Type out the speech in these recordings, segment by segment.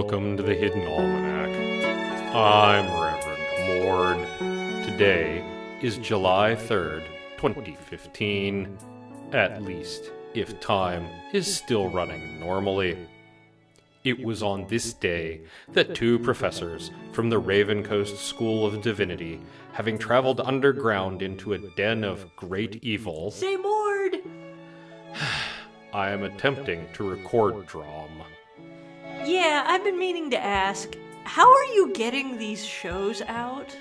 Welcome to the Hidden Almanac. I'm Reverend Mord. Today is July 3rd, 2015. At least, if time is still running normally. It was on this day that two professors from the Ravenscoast School of Divinity, having traveled underground into a den of great evil, Say Mord! I am attempting to record Drom. Yeah, I've been meaning to ask, how are you getting these shows out?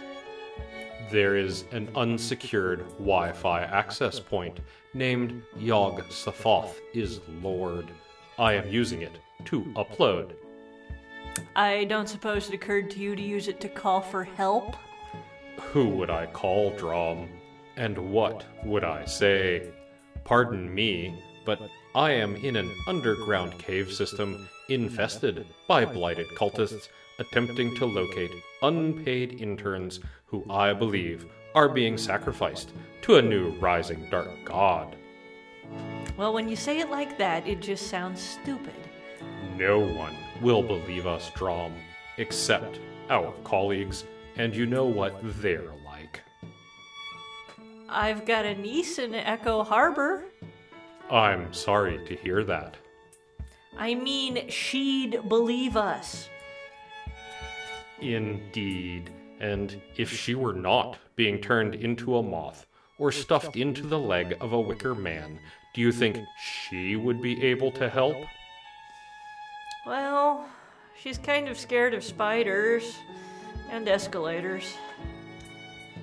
There is an unsecured Wi Fi access point named Yog Sothoth is Lord. I am using it to upload. I don't suppose it occurred to you to use it to call for help? Who would I call Drom? And what would I say? Pardon me, but I am in an underground cave system infested by blighted cultists attempting to locate unpaid interns who I believe are being sacrificed to a new rising dark god. Well, when you say it like that, it just sounds stupid. No one will believe us, Drom, except our colleagues, and you know what they're like. I've got a niece in Echo Harbor. I'm sorry to hear that. I mean, she'd believe us. Indeed, and if she were not being turned into a moth or stuffed into the leg of a wicker man, do you think she would be able to help? Well, she's kind of scared of spiders and escalators.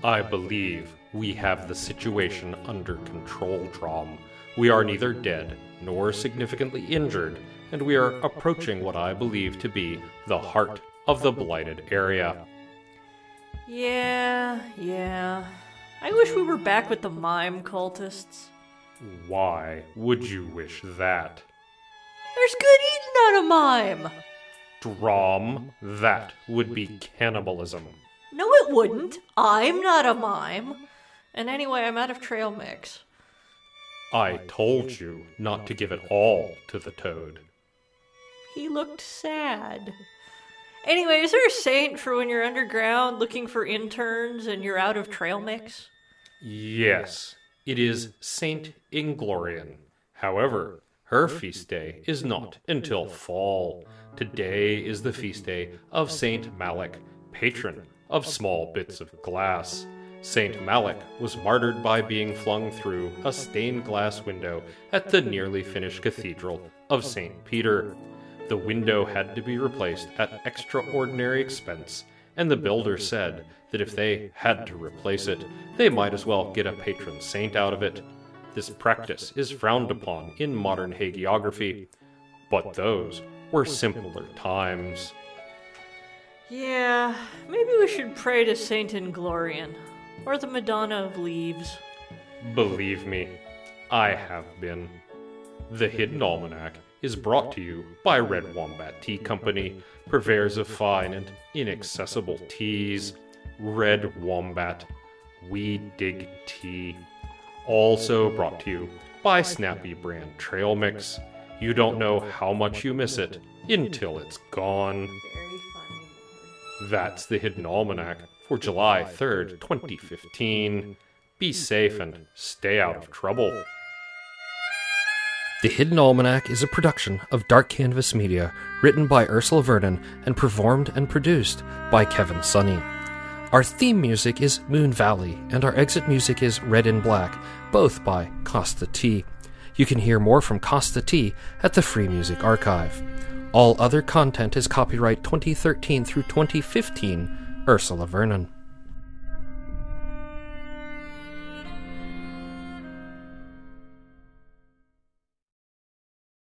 I believe we have the situation under control, Drom. We are neither dead nor significantly injured, and we are approaching what I believe to be the heart of the blighted area. Yeah, yeah. I wish we were back with the mime cultists. Why would you wish that? There's good eating on a mime! Drom, that would be cannibalism. No, it wouldn't. I'm not a mime. And anyway, I'm out of trail mix. I told you not to give it all to the toad. He looked sad. Anyway, is there a saint for when you're underground looking for interns and you're out of trail mix? Yes, it is Saint Inglorian. However, her feast day is not until fall. Today is the feast day of Saint Malik, patron of small bits of glass. Saint Malik was martyred by being flung through a stained glass window at the nearly finished cathedral of Saint Peter. The window had to be replaced at extraordinary expense, and the builder said that if they had to replace it, they might as well get a patron saint out of it. This practice is frowned upon in modern hagiography, but those were simpler times. Yeah, maybe we should pray to Saint Inglorian or the Madonna of Leaves. Believe me, I have been. The Hidden Almanac is brought to you by Red Wombat Tea Company, purveyors of fine and inaccessible teas. Red Wombat, we dig tea. Also brought to you by Snappy Brand Trail Mix. You don't know how much you miss it until it's gone. That's the Hidden Almanac July 3rd, 2015. Be safe and stay out of trouble. The Hidden Almanac is a production of Dark Canvas Media, written by Ursula Vernon and performed and produced by Kevin Sonney. Our theme music is Moon Valley, and our exit music is Red and Black, both by Kosta T. You can hear more from Kosta T at the Free Music Archive. All other content is copyright 2013 through 2015, Ursula Vernon.